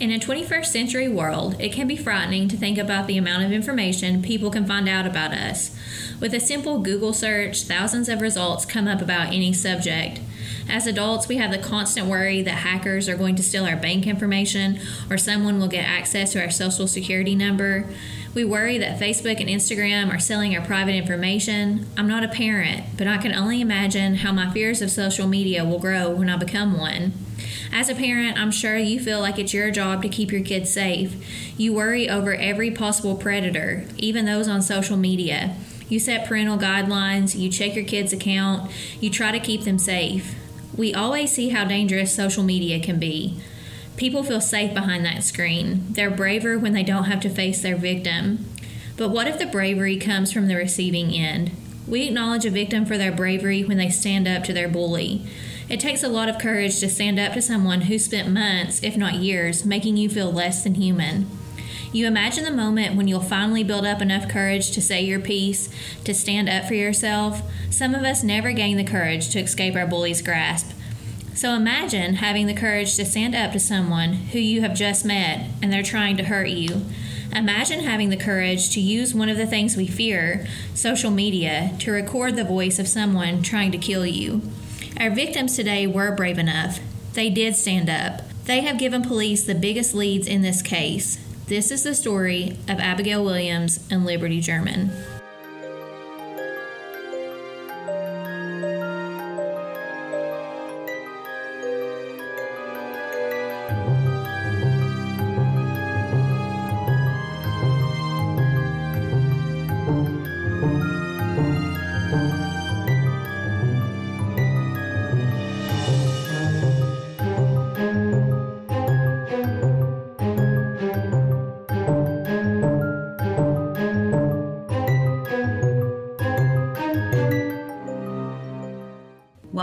In a 21st century world, it can be frightening to think about the amount of information people can find out about us. With a simple Google search, thousands of results come up about any subject. As adults, we have the constant worry that hackers are going to steal our bank information or someone will get access to our social security number. We worry that Facebook and Instagram are selling our private information. I'm not a parent, but I can only imagine how my fears of social media will grow when I become one. As a parent, I'm sure you feel like it's your job to keep your kids safe. You worry over every possible predator, even those on social media. You set parental guidelines, you check your kids' account, you try to keep them safe. We always see how dangerous social media can be. People feel safe behind that screen. They're braver when they don't have to face their victim. But what if the bravery comes from the receiving end? We acknowledge a victim for their bravery when they stand up to their bully. It takes a lot of courage to stand up to someone who spent months, if not years, making you feel less than human. You imagine the moment when you'll finally build up enough courage to say your piece, to stand up for yourself. Some of us never gain the courage to escape our bully's grasp. So imagine having the courage to stand up to someone who you have just met and they're trying to hurt you. Imagine having the courage to use one of the things we fear, social media, to record the voice of someone trying to kill you. Our victims today were brave enough. They did stand up. They have given police the biggest leads in this case. This is the story of Abigail Williams and Liberty German.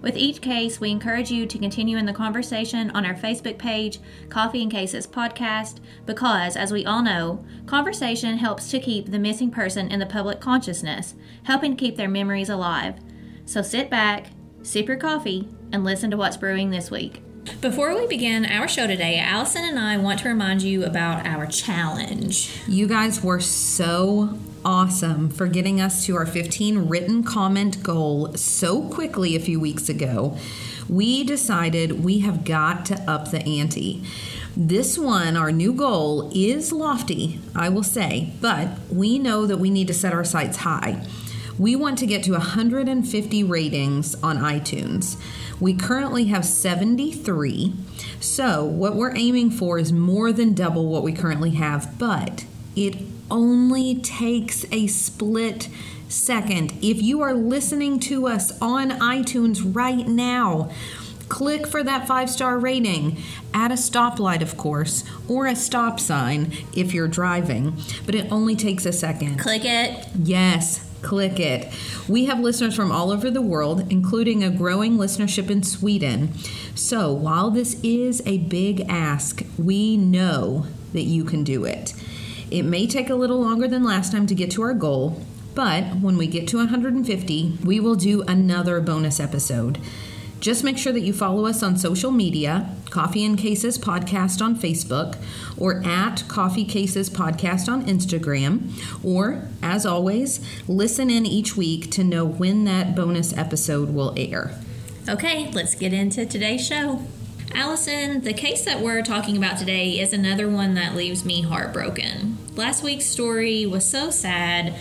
With each case, we encourage you to continue in the conversation on our Facebook page, Coffee and Cases Podcast, because, as we all know, conversation helps to keep the missing person in the public consciousness, helping keep their memories alive. So sit back, sip your coffee, and listen to what's brewing this week. Before we begin our show today, Allison and I want to remind you about our challenge. You guys were so awesome for getting us to our 15 written comment goal so quickly a few weeks ago. We decided we have got to up the ante. This one, our new goal, is lofty, I will say, but we know that we need to set our sights high. We want to get to 150 ratings on iTunes. We currently have 73. So, what we're aiming for is more than double what we currently have, but it only takes a split second. If you are listening to us on iTunes right now, click for that five star rating at a stoplight, of course, or a stop sign if you're driving, but it only takes a second. Click it. Yes, click it. We have listeners from all over the world, including a growing listenership in Sweden. So while this is a big ask, we know that you can do it. It may take a little longer than last time to get to our goal, but when we get to 150, we will do another bonus episode. Just make sure that you follow us on social media, Coffee and Cases Podcast on Facebook, or at Coffee Cases Podcast on Instagram, or, as always, listen in each week to know when that bonus episode will air. Okay, let's get into today's show. Allison, the case that we're talking about today is another one that leaves me heartbroken. Last week's story was so sad,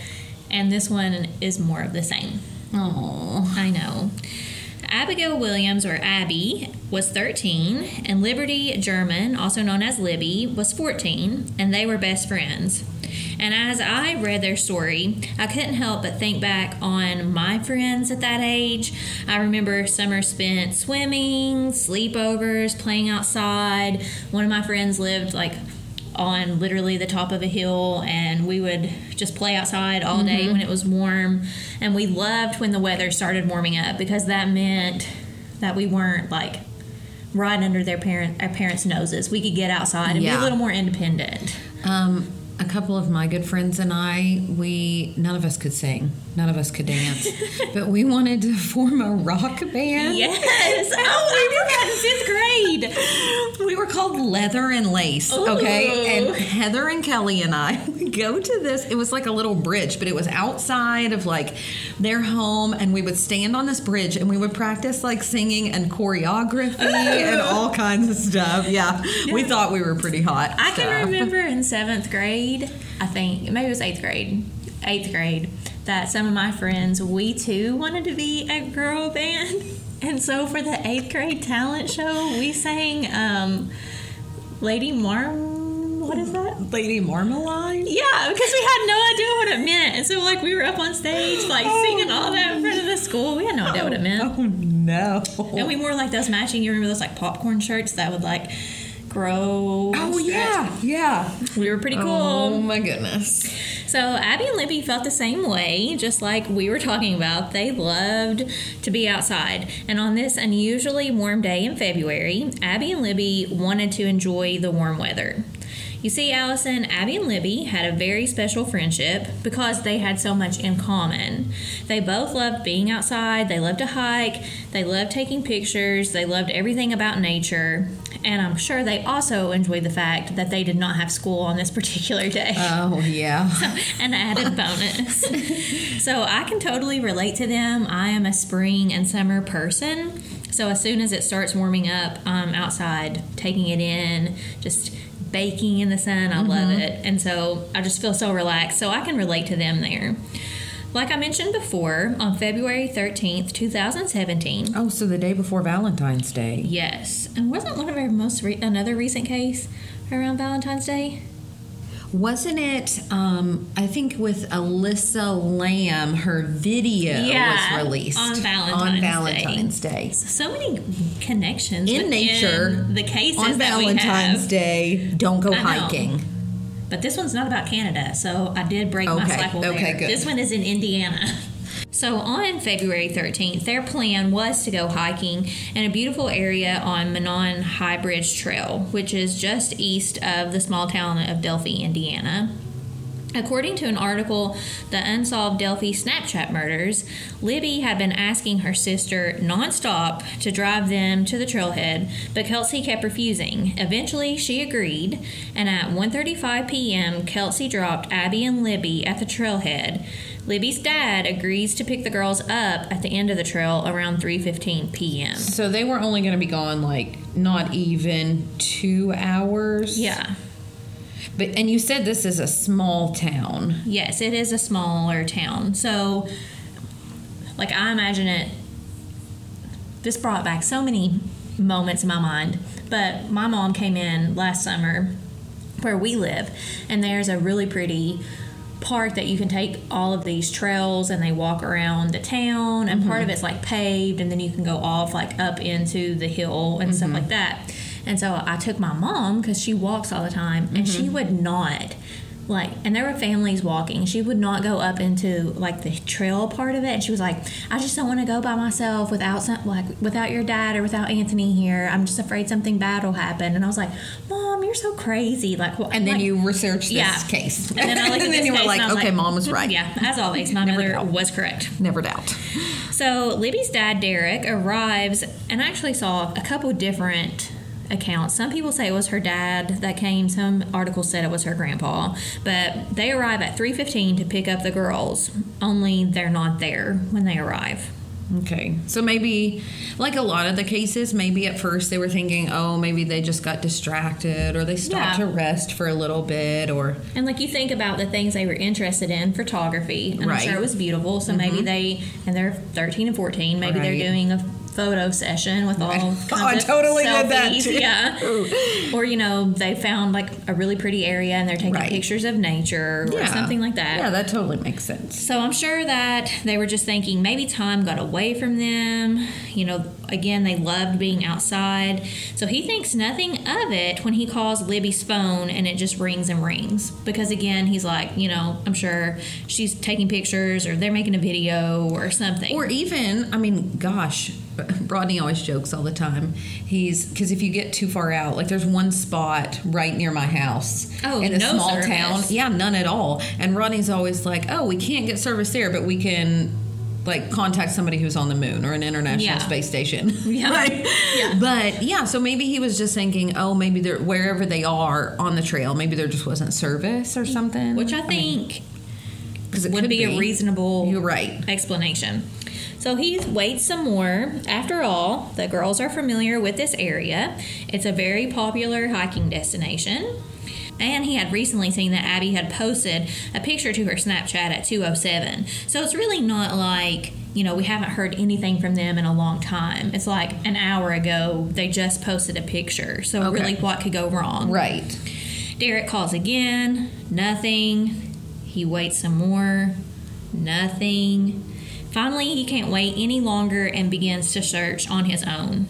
and this one is more of the same. Oh, I know. Abigail Williams, or Abby, was 13, and Liberty German, also known as Libby, was 14, and they were best friends. And as I read their story, I couldn't help but think back on my friends at that age. I remember summer spent swimming, sleepovers, playing outside. One of my friends lived like on literally the top of a hill and we would just play outside all day Mm-hmm. when it was warm. And we loved when the weather started warming up because that meant that we weren't like right under their parent our parents noses. We could get outside and be a little more independent. Um, a couple of my good friends and I, we none of us could sing, none of us could dance, but we wanted to form a rock band. yes oh we did that in fifth grade We were called Leather and Lace, okay? And Heather and Kelly and I would go to this. It was like a little bridge, but it was outside of like their home, and we would stand on this bridge and we would practice like singing and choreography and all kinds of stuff. Yeah, we thought we were pretty hot. I can remember in seventh grade, I think maybe it was eighth grade, eighth grade, that some of my friends, we too wanted to be a girl band. And so for the eighth grade talent show, we sang um, Lady Marm. What is that? Lady Marmalade. Yeah, because we had no idea what it meant. And so, like, we were up on stage, like, singing all that in front of the school. We had no idea what it meant. Oh no! And we wore, like, those matching, you remember those, like, popcorn shirts that would, like, grow. Oh yeah, yeah. We were pretty cool. Oh my goodness. So Abby and Libby felt the same way, just like we were talking about. They loved to be outside. And on this unusually warm day in February, Abby and Libby wanted to enjoy the warm weather. You see, Allison, Abby and Libby had a very special friendship because they had so much in common. They both loved being outside, they loved to hike, they loved taking pictures, they loved everything about nature, and I'm sure they also enjoyed the fact that they did not have school on this particular day Oh yeah. an added bonus. so I can totally relate to them. I am a spring and summer person. So as soon as it starts warming up, I'm outside taking it in, just baking in the sun. I love mm-hmm. it. And so I just feel so relaxed. So I can relate to them there. Like I mentioned before, on February 13th, 2017, Oh, so the day before Valentine's Day. yes, and wasn't one of our most re- another recent case around Valentine's Day? Wasn't it? Um, I think with Elisa Lam, her video Yeah, was released on Valentine's on Day. Valentine's Day. So many connections In nature, the cases On that we Valentine's. Day, don't go I know. But this one's not about Canada, so I did break my Okay, cycle okay, there. good. This one is in Indiana. So on February 13th, their plan was to go hiking in a beautiful area on Monon High Bridge Trail, which is just east of the small town of Delphi, Indiana. According to an article, The Unsolved Delphi Snapchat Murders, Libby had been asking her sister nonstop to drive them to the trailhead, but Kelsey kept refusing. Eventually, she agreed, and at 1:35 p.m., Kelsey dropped Abby and Libby at the trailhead. Libby's dad agrees to pick the girls up at the end of the trail around 3:15 p.m. So they were only going to be gone like not even two hours. Yeah. But and you said this is a small town. Yes, it is a smaller town. So, like, I imagine it. This brought back so many moments in my mind. But my mom came in last summer where we live, and there's a really pretty park that you can take all of these trails and they walk around the town and part of mm-hmm. it's like paved and then you can go off like up into the hill and stuff mm-hmm. like that and so i took my mom because she walks all the time and she mm-hmm. would not like and there were families walking she would not go up into like the trail part of it and she was like i just don't want to go by myself without some like without your dad or without anthony here i'm just afraid something bad will happen and i was like mom you're so crazy like what And then like- you researched this Yeah. case. and then I looked at and then you were like, and I was okay, like, mom was hmm, right. Yeah, as always, my Never mother doubt. was correct. Never doubt. So Libby's dad, Derek, arrives and I actually saw a couple different accounts. Some people say it was her dad that came. Some articles said it was her grandpa. But they arrive at 3:15 to pick up the girls. Only they're not there when they arrive. Okay. So maybe, like a lot of the cases, maybe at first they were thinking, oh, maybe they just got distracted or they stopped Yeah. to rest for a little bit or. And like you think about the things they were interested in, photography, and Right. I'm sure it was beautiful. So maybe mm-hmm. they, and they're 13 and 14, maybe they're doing a photo session with all kinds Oh, I totally did that too. Yeah. or you know, they found like a really pretty area and they're taking Right. pictures of nature or something like that. Yeah, that totally makes sense. So I'm sure that they were just thinking maybe time got away from them. You know, again, they loved being outside. So he thinks nothing of it when he calls Libby's phone and it just rings and rings. Because again, he's like, you know, I'm sure she's taking pictures or they're making a video or something. Or even, I mean, gosh, Rodney always jokes all the time. He's because if you get too far out, like there's one spot right near my house Oh, in a no small service. town. Yeah, none at all. And Rodney's always like, "Oh, we can't get service there, but we can." Like contact somebody who's on the moon or an international Yeah. space station. Yeah. Right? Yeah. But yeah, so maybe he was just thinking, oh, maybe they're wherever they are on the trail, maybe there just wasn't service or something. which I think 'Cause it would could be, a reasonable You're right. explanation. So he waits some more. After all, the girls are familiar with this area. It's a very popular hiking destination. And he had recently seen that Abby had posted a picture to her Snapchat at 207. So it's really not like, you know, we haven't heard anything from them in a long time. It's like an hour ago they just posted a picture. So Okay. really what could go wrong? Right. Derek calls again, nothing. He waits some more, nothing. Finally, he can't wait any longer and begins to search on his own.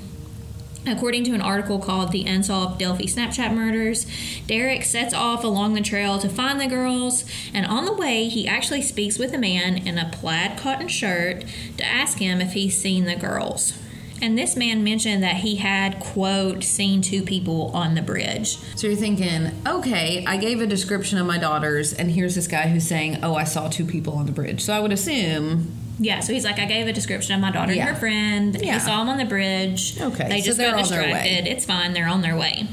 According to an article called The Unsolved Delphi Snapchat Murders, Derek sets off along the trail to find the girls, and on the way, he actually speaks with a man in a plaid cotton shirt to ask him if he's seen the girls. And this man mentioned that he had, quote, seen two people on the bridge. So you're thinking, okay, I gave a description of my daughters, and here's this guy who's saying, oh, I saw two people on the bridge. So I would assume, Yeah, so he's like, I gave a description of my daughter Yeah. and her friend. Yeah. He saw them on the bridge. Okay, They so just they're got on their way. distracted. It's fine. They're on their way.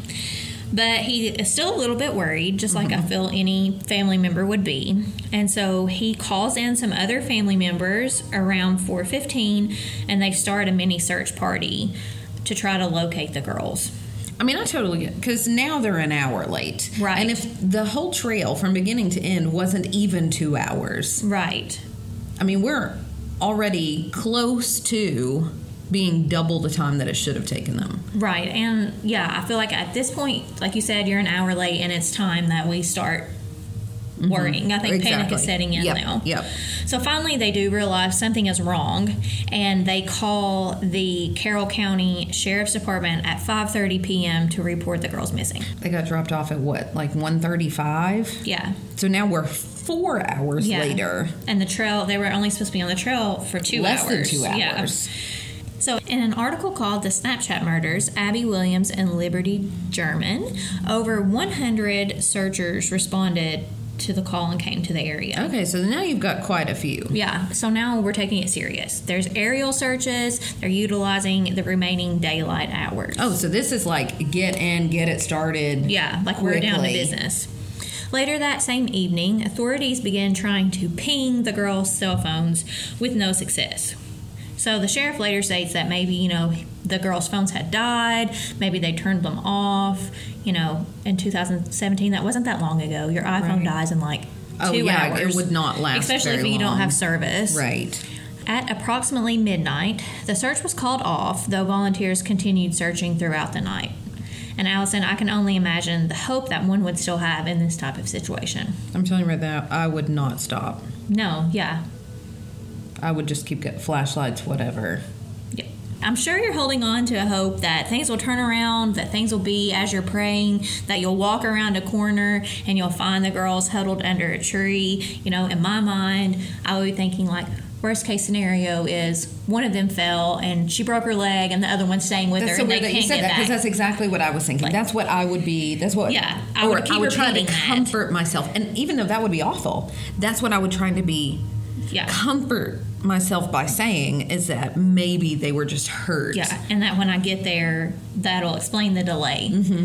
But he is still a little bit worried, just like I Mm-hmm. feel any family member would be. And so he calls in some other family members around 4:15, and they start a mini search party to try to locate the girls. I mean, I totally get because now they're an hour late. Right. And if the whole trail from beginning to end wasn't even two hours, Right. I mean, we're already close to being double the time that it should have taken them. Right. And yeah, I feel like at this point, like you said, you're an hour late, and it's time that we start worrying. I think panic Mm-hmm. Is setting in Yep, now. yep. So finally, they do realize something is wrong, and they call the Carroll County Sheriff's Department at 5:30 p.m. to report the girls missing. They got dropped off at what, like 1:35? Yeah. So now we're four hours Yeah. later. And the trail, they were only supposed to be on the trail for two Less hours. Less than two Yeah. hours. So, in an article called The Snapchat Murders, Abby Williams and Liberty German, over 100 searchers responded to the call and came to the area. Okay, so now you've got quite a few. Yeah, so now we're taking it serious. There's aerial searches, they're utilizing the remaining daylight hours. Oh, so this is like get in, get it started. Yeah, like we're down to business. Later that same evening, authorities began trying to ping the girls' cell phones with no success. So the sheriff later states that maybe, you know, the girls' phones had died, maybe they turned them off. You know, in 2017, that wasn't that long ago. Your iPhone Right. dies in like Oh, two yeah, hours. it would not last Especially if you don't have service. Right. At approximately midnight, the search was called off, though volunteers continued searching throughout the night. And Allison, I can only imagine the hope that one would still have in this type of situation. I'm telling you right now, I would not stop. No, yeah. I would just keep getting flashlights, whatever. I'm sure you're holding on to a hope that things will turn around, that things will be as you're praying, that you'll walk around a corner and you'll find the girls huddled under a tree. You know, in my mind, I would be thinking like, worst case scenario is one of them fell and she broke her leg and the other one's staying with That's her so and weird they that you can't said get that because that's exactly what I was thinking. Like- that's what I would be. That's what. Yeah, I would keep I would try to repeating that. comfort myself, and even though that would be awful, that's what I would try to be. Yeah. Comfort myself by saying is that maybe they were just hurt. Yeah, and that when I get there, that'll explain the delay. Mm-hmm.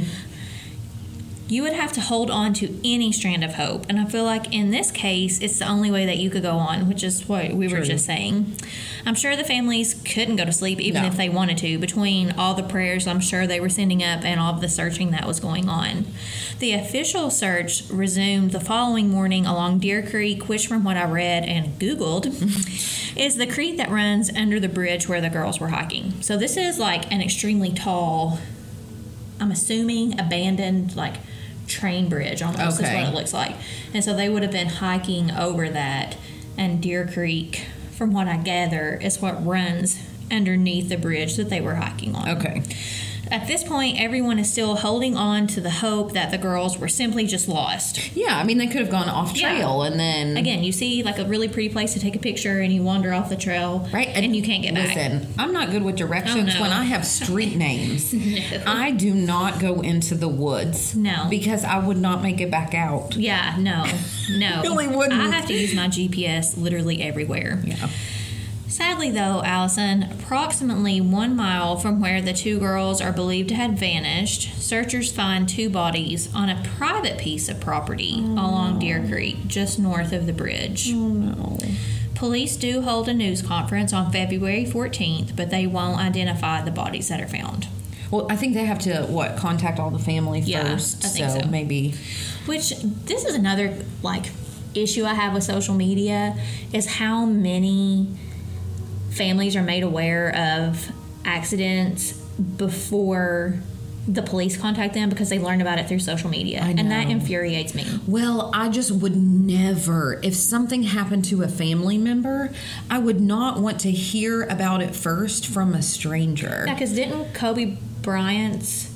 You would have to hold on to any strand of hope. And I feel like in this case, it's the only way that you could go on, which is what we were just saying. I'm sure the families couldn't go to sleep even No. if they wanted to, between all the prayers I'm sure they were sending up and all of the searching that was going on. The official search resumed the following morning along Deer Creek, which, from what I read and Googled, is the creek that runs under the bridge where the girls were hiking. So this is like an extremely tall, I'm assuming abandoned like train bridge almost is what it looks like. And so they would have been hiking over that and Deer Creek, from what I gather, is what runs underneath the bridge that they were hiking on. Okay. At this point, everyone is still holding on to the hope that the girls were simply just lost. Yeah, I mean they could have gone off Yeah. trail and then Again, you see like a really pretty place to take a picture and you wander off the trail. Right, And, you can't get back. Listen, I'm not good with directions Oh, no. when I have street names. I do not go into the woods. No. because I would not make it back out. Yeah, no, no. Really wouldn't. I have to use my GPS literally everywhere. Yeah. Sadly, though, Allison, approximately one mile from where the two girls are believed to have vanished, searchers find two bodies on a private piece of property along Deer Creek, just north of the bridge. Oh, no. Police do hold a news conference on February 14th, but they won't identify the bodies that are found. Well, I think they have to what contact all the family Yeah, first. I think so. maybe. Which this is another like issue I have with social media is how many families are made aware of accidents before the police contact them because they learn about it through social media. And that infuriates me. Well, I just would never, if something happened to a family member, I would not want to hear about it first from a stranger. Yeah, because didn't Kobe Bryant's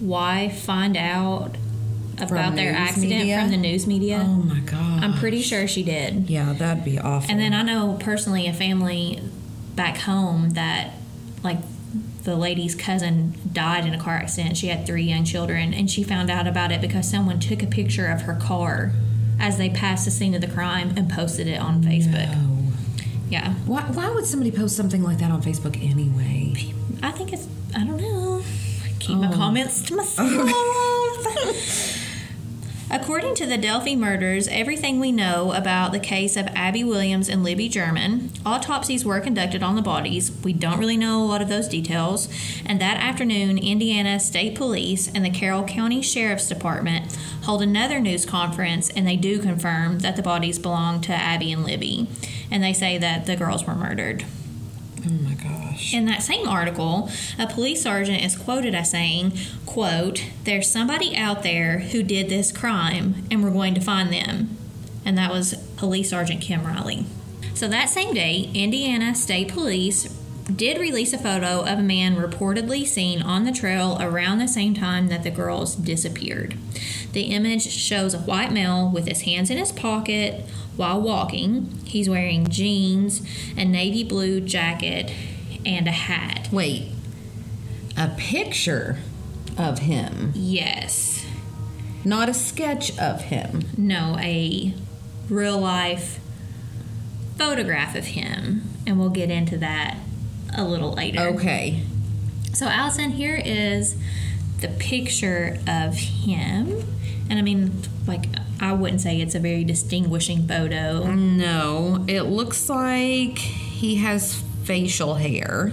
wife find out about their accident media? from the news media? Oh my god. I'm pretty sure she did. Yeah, that'd be awful. And then I know personally a family back home that, like, the lady's cousin died in a car accident. She had three young children, and she found out about it because someone took a picture of her car as they passed the scene of the crime and posted it on Facebook. Oh. Yeah. Why, why would somebody post something like that on Facebook anyway? I think it's, I don't know. Keep my Oh. comments to myself. According to the Delphi murders, everything we know about the case of Abby Williams and Libby German, autopsies were conducted on the bodies. We don't really know a lot of those details. And that afternoon, Indiana State Police and the Carroll County Sheriff's Department hold another news conference and they do confirm that the bodies belong to Abby and Libby. And they say that the girls were murdered. Oh my gosh. In that same article, a police sergeant is quoted as saying, quote, There's somebody out there who did this crime and we're going to find them. And that was Police Sergeant Kim Riley. So that same day, Indiana State Police did release a photo of a man reportedly seen on the trail around the same time that the girls disappeared. The image shows a white male with his hands in his pocket while walking. He's wearing jeans, a navy blue jacket, and a hat. Wait. A picture of him, Yes. not a sketch of him. No, a real life photograph of him. And we'll get into that a little later. Okay. So, Allison, here is the picture of him. And I mean, like, I wouldn't say it's a very distinguishing photo. No, it looks like he has facial hair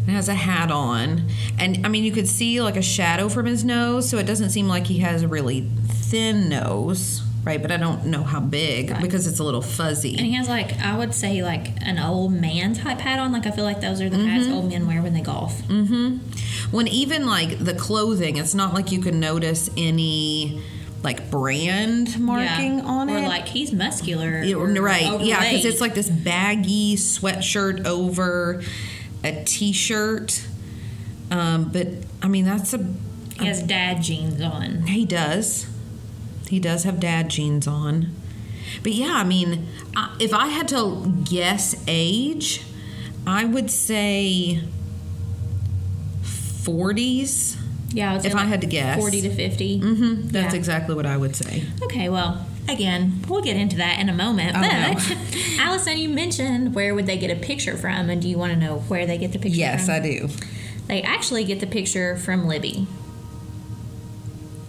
and has a hat on. And I mean, you could see like a shadow from his nose, so it doesn't seem like he has a really thin nose, right? But I don't know how big Right. because it's a little fuzzy. And he has, like, I would say, like, an old man type hat on. Like, I feel like those are the hats Mm-hmm. old men wear when they golf. Mm-hmm. When even like the clothing, it's not like you can notice any like brand marking Yeah. on or it. Or like he's muscular. Or right. Yeah, because it's like this baggy sweatshirt over a t-shirt. Um, but I mean, that's a he has dad jeans on. he does. He does have dad jeans on. But yeah, I mean, I, if I had to guess age, I would say 40s. Yeah, I If I had to guess. 40 to 50. Mm-hmm. That's Yeah. exactly what I would say. Okay, well, again, we'll get into that in a moment. Oh, but no. Allison, you mentioned where would they get a picture from, and do you want to know where they get the picture Yes, from? I do. They actually get the picture from Libby.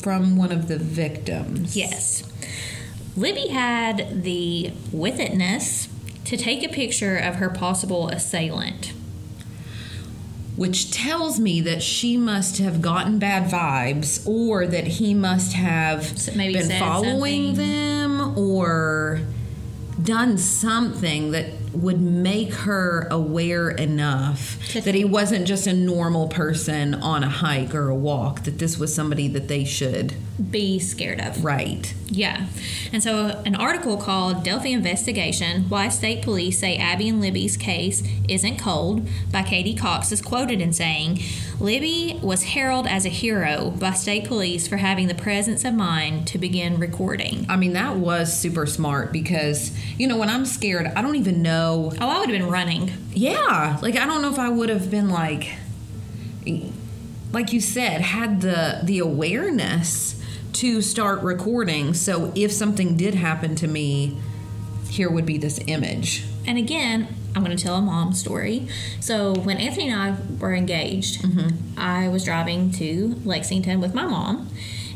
From one of the victims. Yes. Libby had the with itness to take a picture of her possible assailant. Which tells me that she must have gotten bad vibes or that he must have So maybe been following something. them or done something that would make her aware enough that he wasn't just a normal person on a hike or a walk, that this was somebody that they should Be scared of. right. Yeah. And so an article called Delphi Investigation Why State Police Say Abby and Libby's Case Isn't Cold by Katie Cox is quoted in saying, Libby was heralded as a hero by state police for having the presence of mind to begin recording. I mean, that was super smart because, you know, when I'm scared, I don't even know. Oh, I would have been running. Yeah. Like, I don't know if I would have been like, like you said, had the, the awareness to start recording. So if something did happen to me, here would be this image. And again, I'm going to tell a mom story. So when Anthony and I were engaged, mm-hmm. I was driving to Lexington with my mom,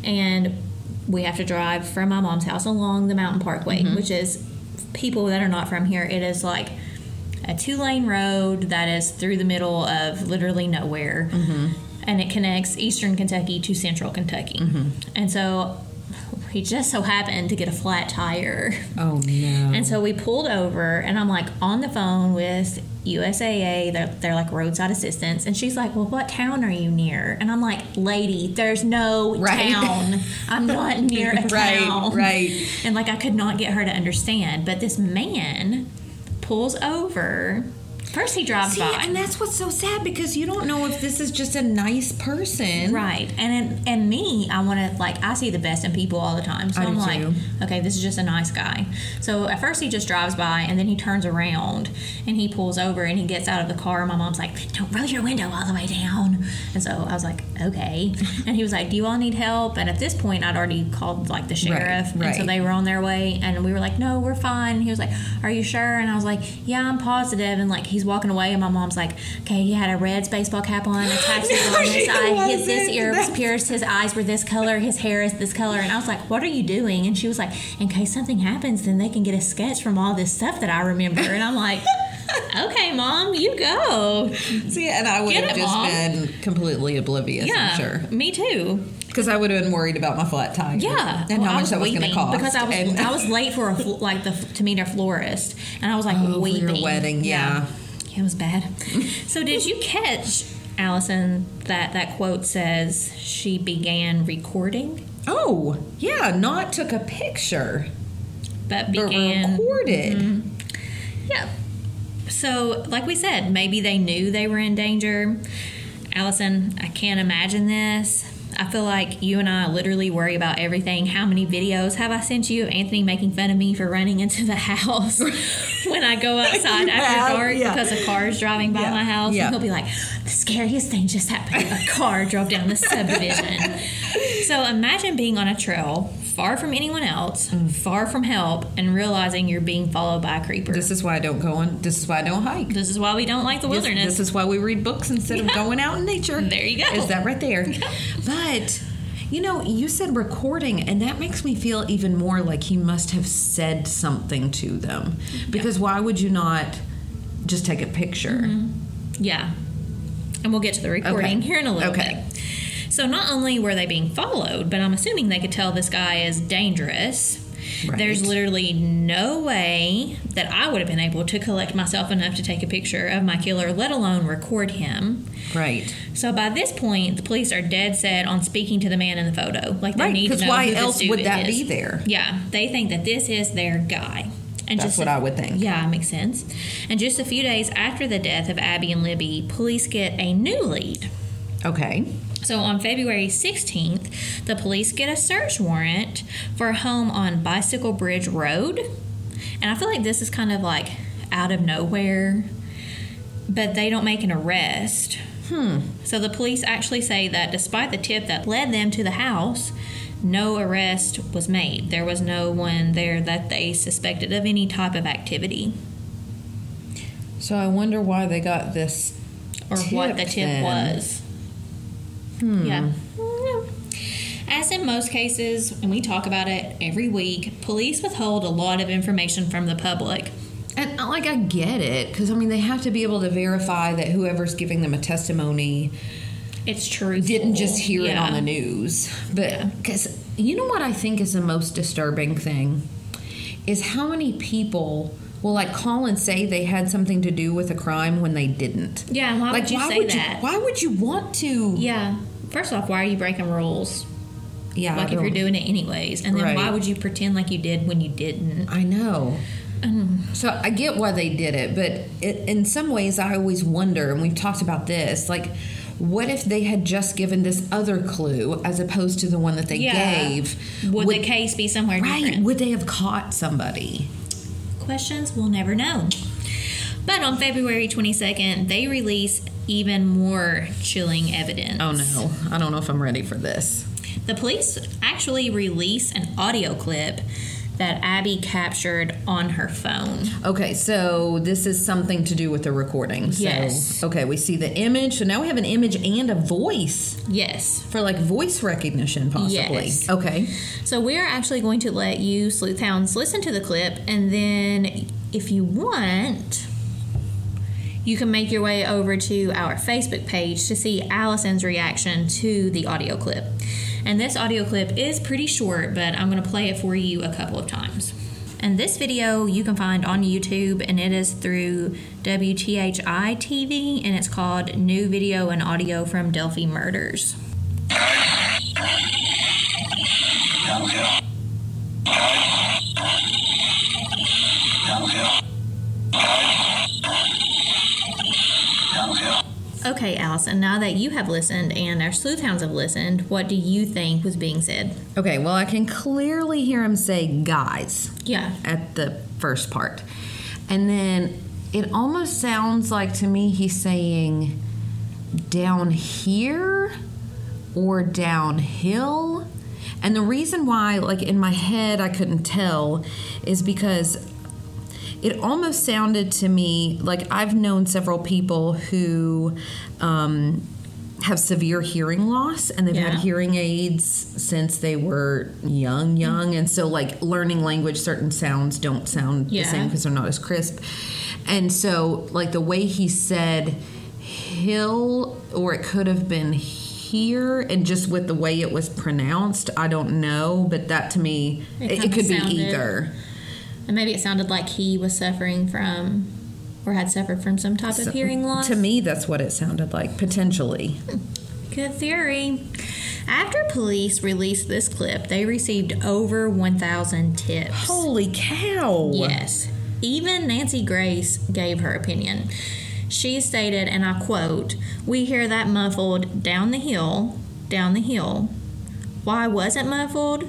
and we have to drive from my mom's house along the Mountain Parkway, mm-hmm. which is people that are not from here. It is like a two lane road that is through the middle of literally nowhere. Mm-hmm. And it connects eastern Kentucky to central Kentucky. Mm-hmm. And so we just so happened to get a flat tire. Oh, no. And so we pulled over, and I'm like on the phone with USAA. They're, they're like roadside assistance. And she's like, Well, what town are you near? And I'm like, Lady, there's no Right. town. I'm not near a Right, town. right. And like, I could not get her to understand. But this man pulls over. First, he drives See, by. and that's what's so sad because you don't know if this is just a nice person. Right, and and me, I want to like I see the best in people all the time. So I am like, too. okay, this is just a nice guy. So at first he just drives by, and then he turns around and he pulls over and he gets out of the car. And my mom's like, don't roll your window all the way down. And so I was like, okay. and he was like, do you all need help? And at this point, I'd already called like the sheriff, and so they were on their way. And we were like, no, we're fine. And he was like, are you sure? And I was like, yeah, I'm positive. And like he's walking away, and my mom's like, okay, he had a Reds baseball cap on, a tattoo No, on his eye, his this ear was pierced, his eyes were this color, his hair is this color. And I was like, what are you doing? And she was like, in case something happens, then they can get a sketch from all this stuff that I remember. And I'm like, okay, mom, you go. See, and I would Get have it, just Mom. been completely oblivious, Yeah, I'm sure. me too. Because I would have been worried about my flat tire. Yeah, And Well, how much that was going to cost. because I was And- I was late for a fl- like the to meet a florist, and I was like Oh, for weeping. your wedding, yeah. Yeah, it was bad. so did you catch Allison that that quote says she began recording, Oh, yeah, not took a picture, but but began recorded. Mm-hmm. Yeah. So, like we said, maybe they knew they were in danger. Allison, I can't imagine this. I feel like you and I literally worry about everything. How many videos have I sent you of Anthony making fun of me for running into the house when I go outside after dark yeah. because a car is driving by Yeah, my house? yeah. And he'll be like, the scariest thing just happened. A car drove down the subdivision. So imagine being on a trail far from anyone else, mm. far from help, and realizing you're being followed by a creeper. This is why I don't go on. This is why I don't hike. This is why we don't like the wilderness. this is why we read books instead of going out in nature. There you go. Is that right there? But you know, you said recording, and that makes me feel even more like he must have said something to them. Because why would you not just take a picture? Mm-hmm. yeah. And we'll get to the recording Okay. here in a little bit. Okay. bit. So not only were they being followed, but I'm assuming they could tell this guy is dangerous. Right. There's literally no way that I would have been able to collect myself enough to take a picture of my killer, let alone record him. Right. So by this point, the police are dead set on speaking to the man in the photo. Like they Right, need to know why who else would that is. be there? Yeah, they think that this is their guy. And That's just what a- I would think. Yeah, makes sense. And just a few days after the death of Abby and Libby, police get a new lead. Okay. So on February 16th, the police get a search warrant for a home on Bicycle Bridge Road. And I feel like this is kind of like out of nowhere, but they don't make an arrest. Hmm. So the police actually say that despite the tip that led them to the house, no arrest was made. There was no one there that they suspected of any type of activity So I wonder why they got this or what the Tip, tip then. was. Hmm. Yeah. As in most cases, and we talk about it every week, police withhold a lot of information from the public. And uh, like I get it because I mean they have to be able to verify that whoever's giving them a testimony It's true. didn't just hear it on the news. But because you know what I think is the most disturbing thing is how many people will like call and say they had something to do with a crime when they didn't. Yeah, why like would you why say would that? you why would you want to? Yeah. First off, why are you breaking rules? Yeah, Like if you're doing it anyways, and then Right. why would you pretend like you did when you didn't? I know. Um, so I get why they did it, but it, in some ways, I always wonder, and we've talked about this, like, what if they had just given this other clue as opposed to the one that they Yeah. gave? Would, the case be somewhere right? different? Would they have caught somebody? Questions we'll never know. But on February 22nd, they release even more chilling evidence. Oh no, I don't know if I'm ready for this. The police actually release an audio clip that Abby captured on her phone. Okay, so this is something to do with the recording. So, Yes. Okay, we see the image. So now we have an image and a voice Yes. for like voice recognition, possibly. Yes. Okay. So we're actually going to let you sleuth hounds listen to the clip, and then if you want, you can make your way over to our Facebook page to see Allison's reaction to the audio clip. And this audio clip is pretty short, but I'm going to play it for you a couple of times. And this video you can find on YouTube, and it is through WTHI TV, and it's called New Video and Audio from Delphi Murders. Okay, Allison, now that you have listened and our sleuth hounds have listened, what do you think was being said? Okay, well, I can clearly hear him say guys Yeah. at the first part. And then it almost sounds like to me he's saying down here or downhill. And the reason why, like in my head, I couldn't tell is because it almost sounded to me like I've known several people who um, have severe hearing loss and they've Yeah. had hearing aids since they were young, young. And so, like, learning language, certain sounds don't sound Yeah. the same because they're not as crisp. And so, like, the way he said hill, or it could have been here, and just with the way it was pronounced, I don't know. But that to me, It it, could be sounded- either. And maybe it sounded like he was suffering from or had suffered from some type of hearing loss. To me, that's what it sounded like, potentially. Hmm. Good theory. After police released this clip, they received over 1,000 tips. Holy cow! Yes. Even Nancy Grace gave her opinion. She stated, and I quote, We hear that muffled down the hill, down the hill. Why was it muffled?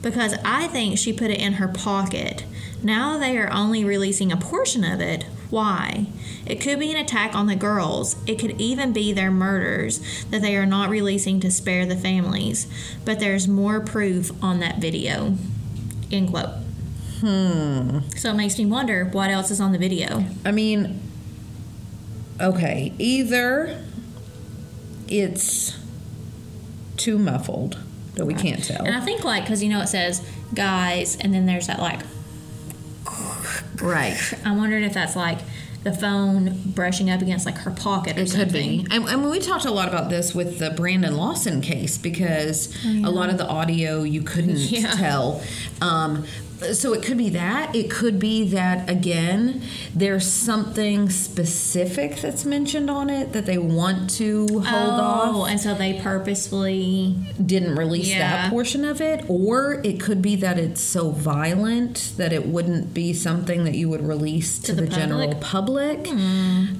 Because I think she put it in her pocket. Now they are only releasing a portion of it. Why? It could be an attack on the girls. It could even be their murders that they are not releasing to spare the families. But there's more proof on that video. End quote. Hmm. So it makes me wonder what else is on the video. I mean, okay, either it's too muffled that we can't tell. And I think like because you know it says guys, and then there's that like. Right. I'm wondering if that's like the phone brushing up against like her pocket or It something. could be. And, and we talked a lot about this with the Brandon Lawson case because a lot of the audio you couldn't Yeah. tell. Um, so it could be that. It could be that, again, there's something specific that's mentioned on it that they want to hold Oh, off. and so they purposefully. Didn't release Yeah. that portion of it. Or it could be that it's so violent that it wouldn't be something that you would release to, the the, general public? public.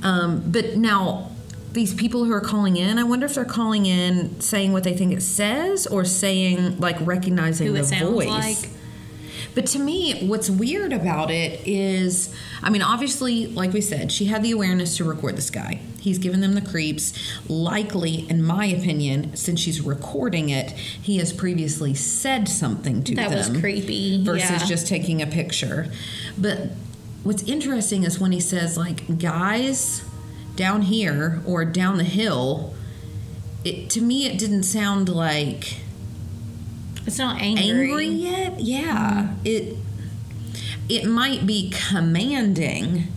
Um, but now, these people who are calling in, I wonder if they're calling in saying what they think it says or saying, like, recognizing the voice. like. But to me, what's weird about it is, I mean, obviously, like we said, she had the awareness to record this guy. He's given them the creeps. Likely, in my opinion, since she's recording it, he has previously said something to That them was creepy. versus yeah. just taking a picture. But what's interesting is when he says like guys down here or down the hill, it to me it didn't sound like It's not angry. angry yet. Yeah, it it might be commanding,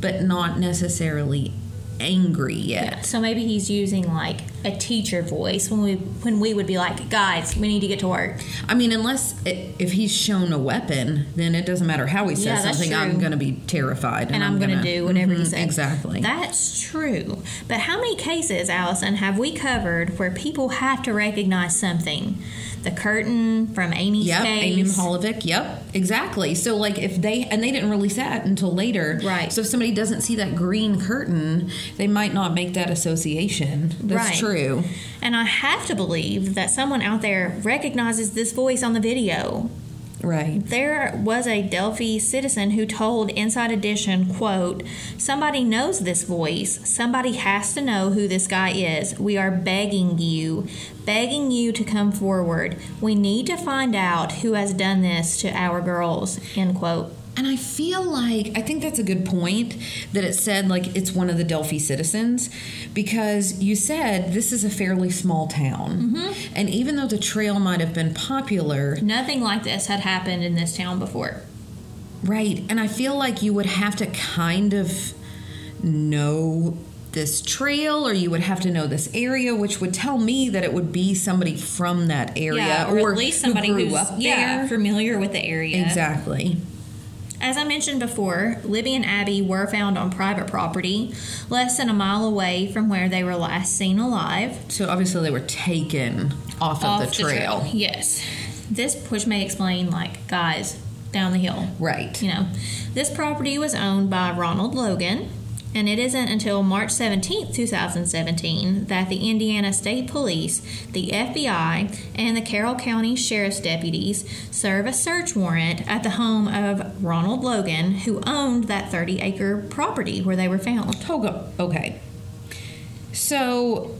but not necessarily angry yet. So maybe he's using like a teacher voice when we when we would be like, guys, we need to get to work. I mean, unless it, if he's shown a weapon, then it doesn't matter how he says Yeah, something. I'm going to be terrified, And I'm, going to do whatever he Mhm, says. Exactly. That's true. But how many cases, Allison, have we covered where people have to recognize something? The curtain from Amy's Yep, case. Amy Holovic. Yep, exactly. So, like, if they and they didn't release that until later, Right. So, if somebody doesn't see that green curtain, they might not make that association. That's Right. true. And I have to believe that someone out there recognizes this voice on the video. Right. There was a Delphi citizen who told Inside Edition, quote, Somebody knows this voice. Somebody has to know who this guy is. We are begging you, begging you to come forward. We need to find out who has done this to our girls, end quote. And I feel like I think that's a good point that it said like it's one of the Delphi citizens because you said this is a fairly small town. Mm-hmm. And even though the trail might have been popular, Nothing like this had happened in this town before. right, and I feel like you would have to kind of know this trail or you would have to know this area which would tell me that it would be somebody from that area Yeah, or, at least somebody who grew who's up yeah, familiar with the area. Exactly. As I mentioned before, Libby and Abby were found on private property, less than a mile away from where they were last seen alive. So obviously they were taken off, off of the trail. Yes. This, which may explain, like, guys, down the hill. Right. You know, this property was owned by Ronald Logan, and it isn't until March 17th, 2017, that the Indiana State Police, the FBI, and the Carroll County Sheriff's deputies serve a search warrant at the home of Ronald Logan, who owned that 30 acre property where they were found. Okay. So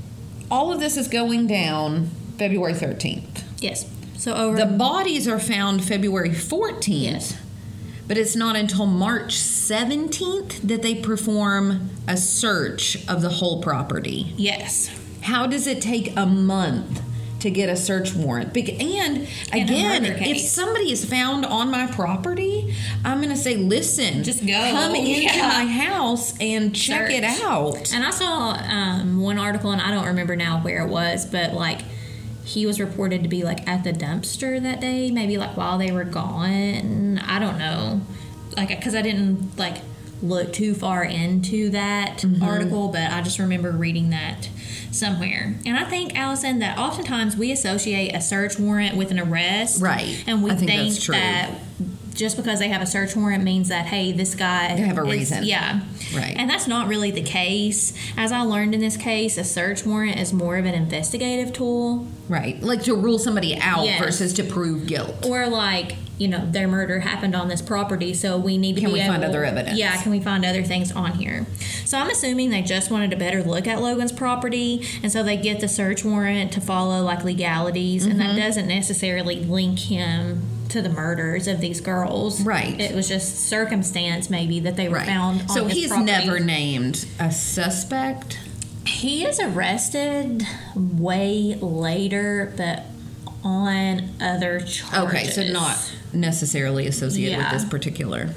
all of this is going down February 13th. Yes. So over The bodies are found February 14th. Yes. But it's not until March 17th that they perform a search of the whole property. yes. How does it take a month to get a search warrant? And In again, if somebody is found on my property, I'm going to say, listen, Just go. come into Yeah. my house and check it out. And I saw um, one article, and I don't remember now where it was, but like he was reported to be like at the dumpster that day, maybe like while they were gone. I don't know, like because I didn't like look too far into that Mm-hmm. article, but I just remember reading that somewhere. And I think Allison that oftentimes we associate a search warrant with an arrest, Right. And we I think think, that. Just because they have a search warrant means that hey, this guy They have a is- reason. yeah, Right. and that's not really the case. As I learned in this case, a search warrant is more of an investigative tool, Right. Like to rule somebody out Yes. versus to prove guilt. or like you know their murder happened on this property, so we need to Can we find other evidence? Yeah, can we find other things on here? So I'm assuming they just wanted a better look at Logan's property, and so they get the search warrant to follow like legalities, and Mm-hmm. that doesn't necessarily link him to the murders of these girls. Right. It was just circumstance maybe that they were Right. found. On so he's property. never named a suspect. He is arrested way later, but on other charges. Okay, so not necessarily associated Yeah. with this particular.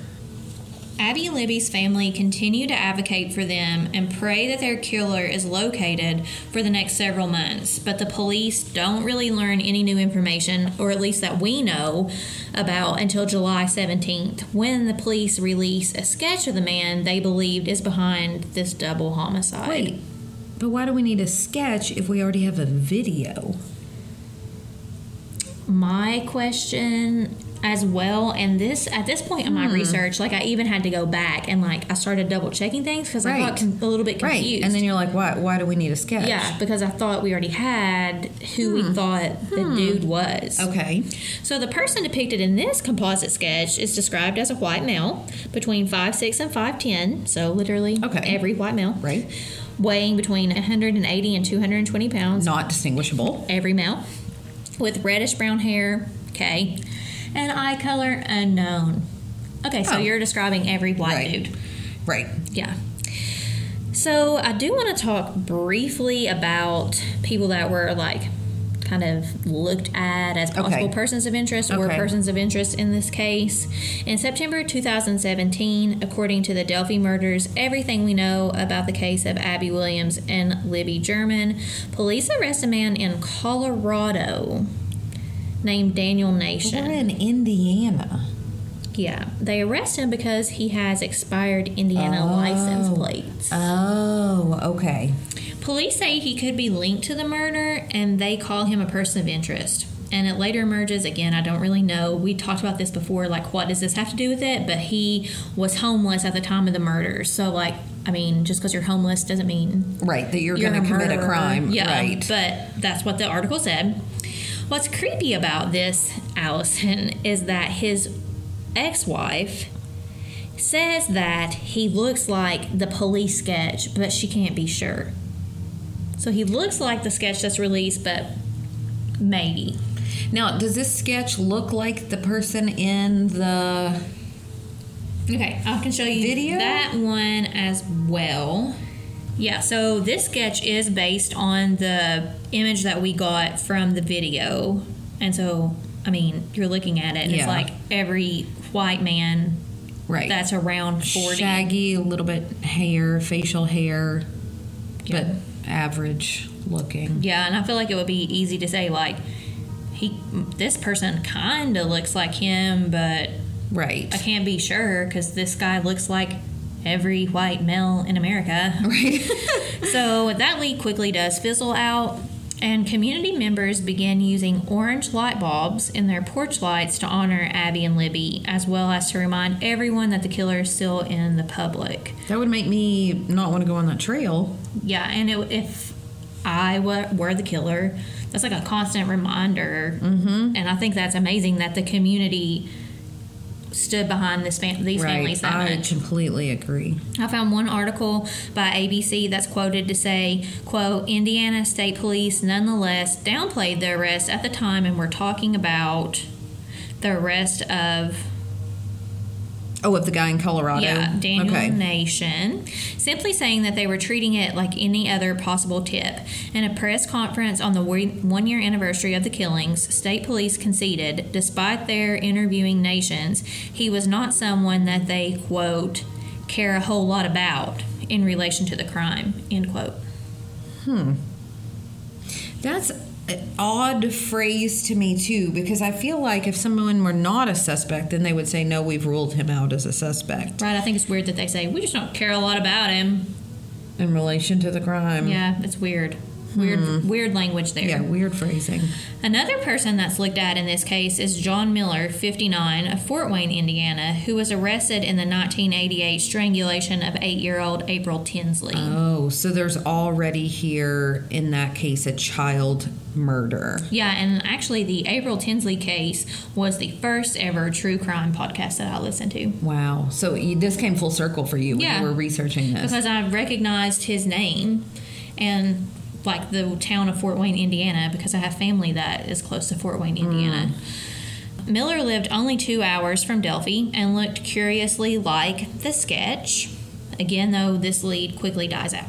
Abby and Libby's family continue to advocate for them and pray that their killer is located for the next several months. But the police don't really learn any new information, or at least that we know about, until July 17th, when the police release a sketch of the man they believed is behind this double homicide. Wait, but why do we need a sketch if we already have a video? my question as well and this at this point in my Hmm. research like i even had to go back and like i started double checking things because i got con- a little bit confused Right, and then you're like, why? Why do we need a sketch? yeah because i thought we already had who we thought the dude was Hmm. Okay. so the person depicted in this composite sketch is described as a white male between 5'6 and 5'10 so literally Okay. every white male Right. weighing between 180 and 220 pounds Not distinguishable. every male with reddish brown hair, okay, and eye color unknown. Okay, so Oh. you're describing every white Right. dude. Right. Yeah. So I do want to talk briefly about people that were like kind of looked at as possible Okay. persons of interest or Okay. persons of interest in this case. In September 2017, according to the Delphi murders, everything we know about the case of Abby Williams and Libby German, police arrest a man in Colorado named Daniel Nation. We're in Indiana. Yeah, they arrest him because he has expired Indiana oh. license Oh. plates. Oh, okay. Police say he could be linked to the murder and they call him a person of interest. And it later emerges, again, I don't really know. We talked about this before, like, what does this have to do with it? But he was homeless at the time of the murders. So, like, I mean, just because you're homeless doesn't mean Right, that you're, you're going to commit a crime. Yeah, Right. but that's what the article said. What's creepy about this, Allison, is that his ex-wife says that he looks like the police sketch, but she can't be sure. So he looks like the sketch that's released, but maybe. Now, does this sketch look like the person in the. Okay, I can show you Video? that one as well. Yeah, so this sketch is based on the image that we got from the video. And so, I mean, you're looking at it, and it's like every white man Right. that's around 40. Shaggy, a little bit hair, facial hair, Yeah. but average looking. Yeah, and I feel like it would be easy to say, like, he, this person kind of looks like him, but Right. I can't be sure because this guy looks like every white male in America. Right. So that leak quickly does fizzle out, and community members began using orange light bulbs in their porch lights to honor Abby and Libby, as well as to remind everyone that the killer is still in the public. that would make me not want to go on that trail. Yeah, and it, if I were, were the killer, that's like a constant reminder, mm-hmm. and I think that's amazing that the community stood behind this fam- these families that I much. completely agree. I found one article by ABC that's quoted to say, quote, Indiana State Police nonetheless downplayed the arrest at the time and we're talking about the arrest of Oh, of the guy in Colorado. yeah, Daniel Okay. Nation, simply saying that they were treating it like any other possible tip. In a press conference on the one year anniversary of the killings, state police conceded, despite their interviewing Nations, he was not someone that they, quote, care a whole lot about in relation to the crime, end quote. Hmm. That's odd phrase to me too, because I feel like if someone were not a suspect, then they would say, "No, we've ruled him out as a suspect." Right, I think it's weird that they say, we just don't care a lot about him. In relation to the crime. Yeah, it's weird. Weird, mm-hmm. weird language there. Yeah, weird phrasing. Another person that's looked at in this case is John Miller, 59, of Fort Wayne, Indiana, who was arrested in the 1988 strangulation of eight year old April Tinsley. Oh, so there's already here in that case a child murder. yeah, and actually, the April Tinsley case was the first ever true crime podcast that I listened to Wow. So you, this came full circle for you when Yeah. you were researching this. because I recognized his name and like the town of Fort Wayne, Indiana, because I have family that is close to Fort Wayne, Indiana. Mm. Miller lived only two hours from Delphi and looked curiously like the sketch. Again, though, this lead quickly dies out.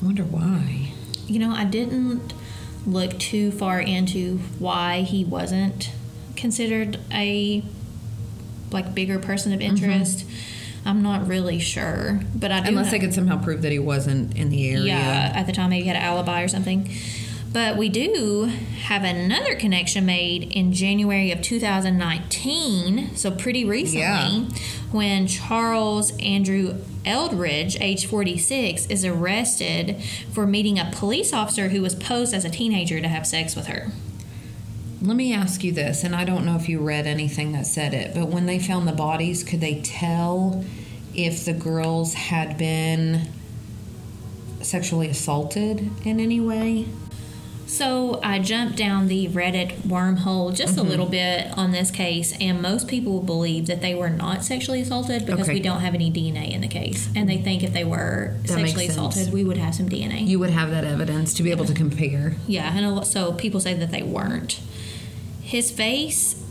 I wonder why. You know, I didn't look too far into why he wasn't considered a like bigger person of mm-hmm. interest. I'm not really sure, but I Unless they could somehow prove that he wasn't in the area. yeah, at the time maybe he had an alibi or something. But we do have another connection made in January of 2019, so pretty recently, Yeah. when Charles Andrew Eldridge, age 46, is arrested for meeting a police officer who was posed as a teenager to have sex with her. Let me ask you this, and I don't know if you read anything that said it, but when they found the bodies, could they tell if the girls had been sexually assaulted in any way? So I jumped down the Reddit wormhole just Mm-hmm. a little bit on this case, and most people believe that they were not sexually assaulted because Okay. we don't have any DNA in the case, and they think if they were That sexually assaulted, we would have some DNA. You would have that evidence to be able to compare. yeah, and so people say that they weren't. His face.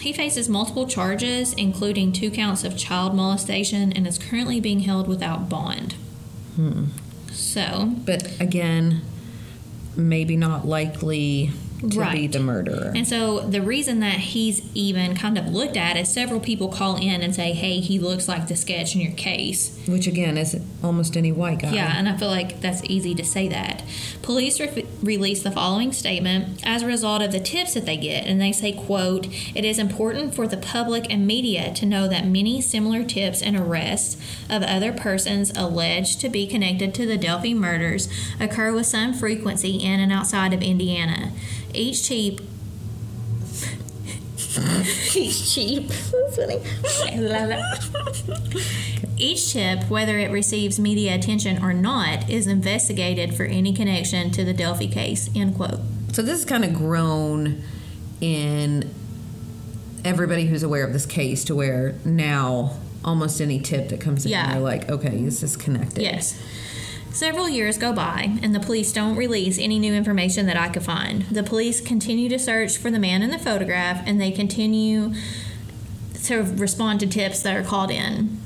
He faces multiple charges, including two counts of child molestation, and is currently being held without bond. Hmm. So, But again, maybe not likely to be the murderer. And so the reason that he's even kind of looked at is several people call in and say, "Hey, he looks like the sketch in your case." Which again is almost any white guy. Yeah, and I feel like that's easy to say that. Police re- released the following statement as a result of the tips that they get, and they say, "quote It is important for the public and media to know that many similar tips and arrests of other persons alleged to be connected to the Delphi murders occur with some frequency in and outside of Indiana. Each cheap." Each cheap. That's funny. I love that. Each tip, whether it receives media attention or not, is investigated for any connection to the Delphi case. End quote. So this has kind of grown in everybody who's aware of this case to where now almost any tip that comes in, Yeah. they're like, okay, this is connected. Yes. Several years go by, and the police don't release any new information that I could find. The police continue to search for the man in the photograph, and they continue to respond to tips that are called in.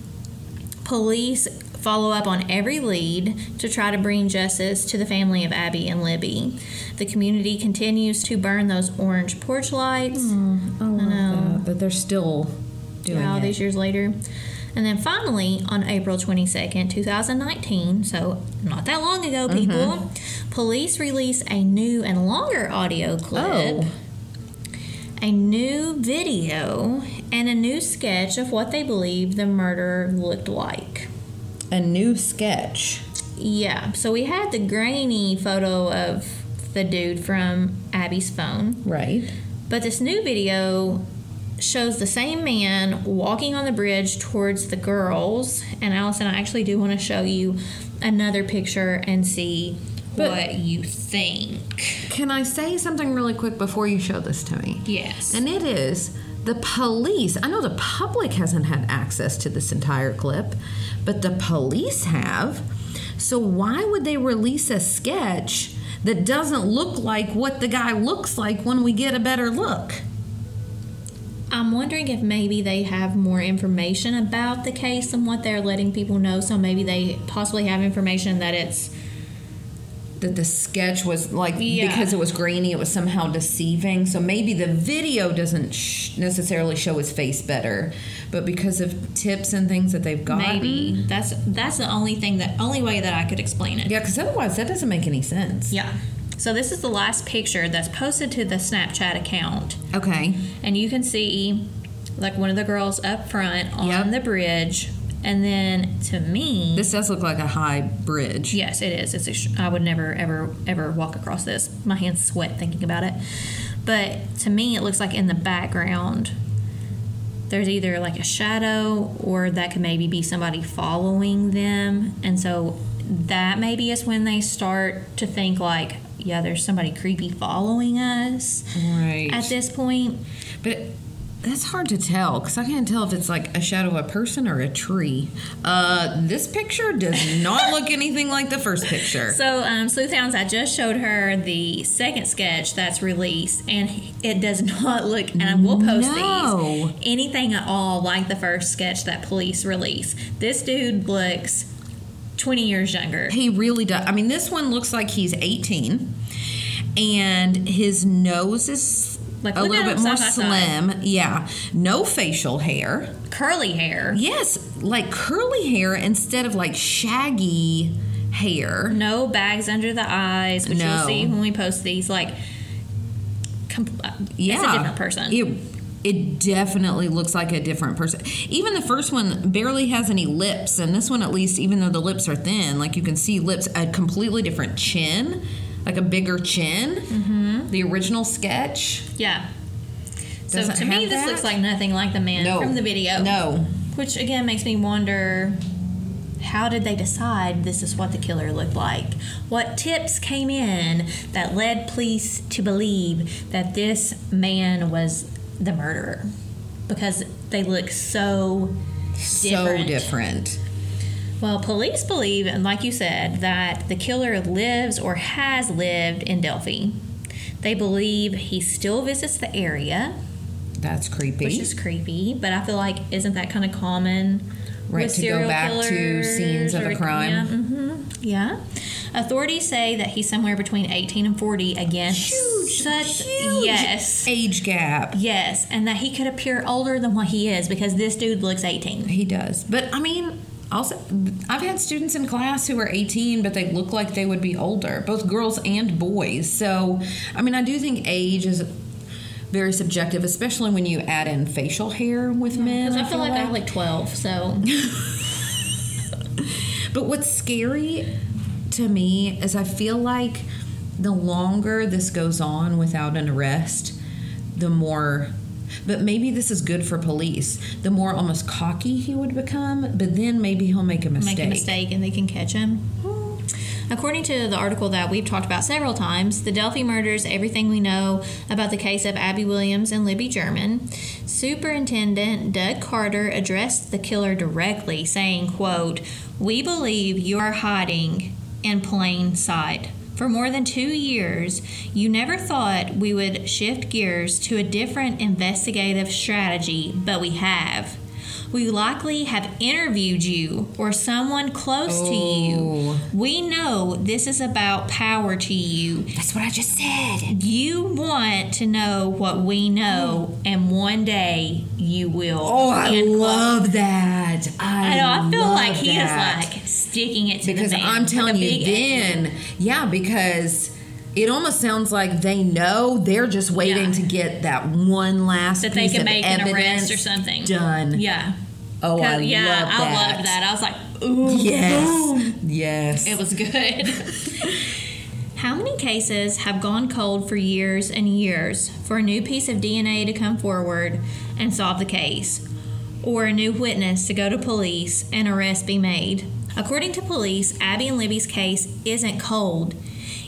Police follow up on every lead to try to bring justice to the family of Abby and Libby. The community continues to burn those orange porch lights. Mm, oh I love that, that they're still doing Yeah, all it. these years later. And then finally, on April 22nd, 2019, so not that long ago, Mm-hmm. people, police release a new and longer audio clip, Oh. a new video, and a new sketch of what they believe the murder looked like. a new sketch. Yeah, so we had the grainy photo of the dude from Abby's phone. Right. But this new video shows the same man walking on the bridge towards the girls. And Allison, I actually do want to show you another picture and see But- what you think. Can I say something really quick before you show this to me? Yes. And it is the police. I know the public hasn't had access to this entire clip, but the police have. So why would they release a sketch that doesn't look like what the guy looks like when we get a better look? I'm wondering if maybe they have more information about the case than what they're letting people know. So maybe they possibly have information that it's That the sketch was like Yeah. because it was grainy, it was somehow deceiving. So maybe the video doesn't sh- necessarily show his face better, but because of tips and things that they've got, maybe that's that's the only thing that only way that I could explain it. Yeah, because otherwise that doesn't make any sense. Yeah. So this is the last picture that's posted to the Snapchat account. Okay. and you can see like one of the girls up front on Yep. the bridge and then to me This does look like a high bridge. yes it is it's i would never ever ever walk across this my hands sweat thinking about it but to me it looks like in the background there's either like a shadow or that could maybe be somebody following them and so that maybe is when they start to think like yeah there's somebody creepy following us Right. at this point but that's hard to tell because I can't tell if it's like a shadow of a person or a tree. Uh, this picture does not look anything like the first picture. So, um, Sleuth Hounds, I just showed her the second sketch that's released, and it does not look, and I will post No. these, anything at all like the first sketch that police released. This dude looks 20 years younger. He really does. I mean, this one looks like he's 18, and his nose is Like, a little bit more by side. slim. Yeah, no facial hair. Curly hair. Yes, like curly hair instead of like shaggy hair. No bags under the eyes, which No. you'll see when we post these. Like, com- uh, Yeah, it's a different person. It, it definitely looks like a different person. Even the first one barely has any lips, and this one, at least, even though the lips are thin, like you can see lips, a completely different chin, like a bigger chin. Mm-hmm. The original sketch. yeah. So to me, this that? looks like nothing like the man No, from the video. No, Which again makes me wonder how did they decide this is what the killer looked like? What tips came in that led police to believe that this man was the murderer? Because they look so so Different. different. well, police believe, and like you said, that the killer lives or has lived in Delphi. They believe he still visits the area, That's creepy. which is creepy, but I feel like isn't that kind of common? Right, with to go back to scenes of a crime. Yeah, hmm yeah. Authorities say that he's somewhere between 18 and 40 again. Huge, Such, huge yes. age gap. Yes, and that he could appear older than what he is because this dude looks 18. He does. But I mean, also, I've had students in class who are 18, but they look like they would be older, both girls and boys. So, I mean, I do think age is very subjective, especially when you add in facial hair with men. Because I feel like I'm like 12, so. But what's scary to me is I feel like the longer this goes on without an arrest, the more. But maybe this is good for police. The more almost cocky he would become, but then maybe he'll make a mistake. make a mistake and they can catch him. According to the article that we've talked about several times, the Delphi murders everything we know about the case of Abby Williams and Libby German. Superintendent Doug Carter addressed the killer directly, saying, quote, We believe you are hiding in plain sight. For more than two years, you never thought we would shift gears to a different investigative strategy, but we have. We likely have interviewed you or someone close to you. Oh. We know this is about power to you. That's what I just said. You want to know what we know, and one day you will. Oh, I love that. I, I know. I feel like he that. is like sticking it to because the man. I'm like telling you, big then, yeah, because it almost sounds like they know they're just waiting Yeah. to get that one last that they piece can of make an arrest or something done. Yeah. Oh, I yeah, love I loved that. I was like, ooh, Yes, yes. It was good. How many cases have gone cold for years and years for a new piece of DNA to come forward and solve the case? Or a new witness to go to police and arrest be made? According to police, Abby and Libby's case isn't cold.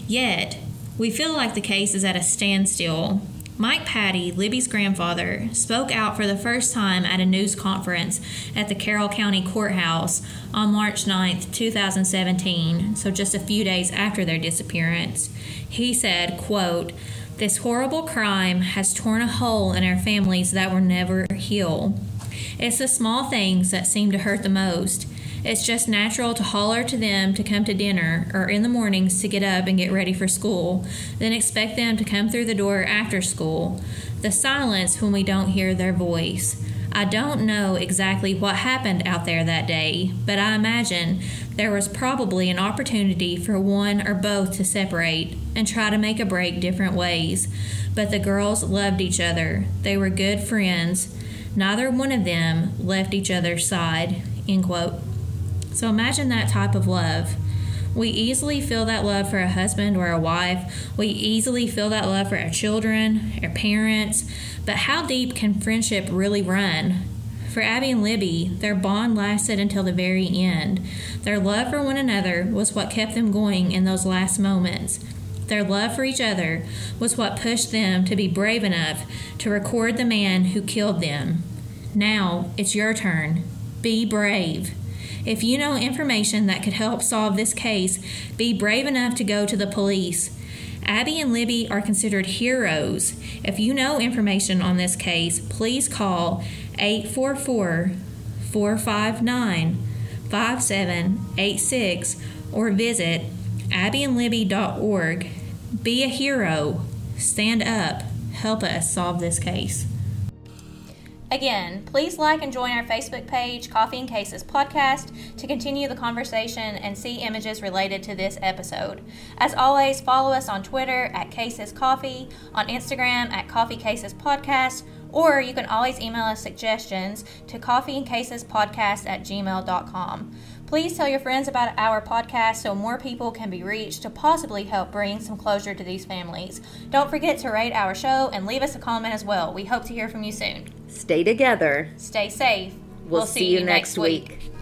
Yet, we feel like the case is at a standstill. Mike Patty, Libby's grandfather, spoke out for the first time at a news conference at the Carroll County Courthouse on March 9th, 2017, so just a few days after their disappearance. He said, quote, This horrible crime has torn a hole in our families that will never heal. It's the small things that seem to hurt the most. It's just natural to holler to them to come to dinner or in the mornings to get up and get ready for school, then expect them to come through the door after school. The silence when we don't hear their voice. I don't know exactly what happened out there that day, but I imagine there was probably an opportunity for one or both to separate and try to make a break different ways. But the girls loved each other. They were good friends. Neither one of them left each other's side. End quote. So imagine that type of love. We easily feel that love for a husband or a wife. We easily feel that love for our children, our parents. But how deep can friendship really run? For Abby and Libby, their bond lasted until the very end. Their love for one another was what kept them going in those last moments. Their love for each other was what pushed them to be brave enough to record the man who killed them. Now it's your turn. Be brave. If you know information that could help solve this case, be brave enough to go to the police. Abby and Libby are considered heroes. If you know information on this case, please call 844 459 5786 or visit abbyandlibby.org. Be a hero. Stand up. Help us solve this case. Again, please like and join our Facebook page, Coffee and Cases Podcast, to continue the conversation and see images related to this episode. As always, follow us on Twitter at Cases Coffee, on Instagram at Coffee Cases Podcast, or you can always email us suggestions to coffeeandcasespodcast at gmail.com. Please tell your friends about our podcast so more people can be reached to possibly help bring some closure to these families. Don't forget to rate our show and leave us a comment as well. We hope to hear from you soon. Stay together. Stay safe. We'll, see, you next week.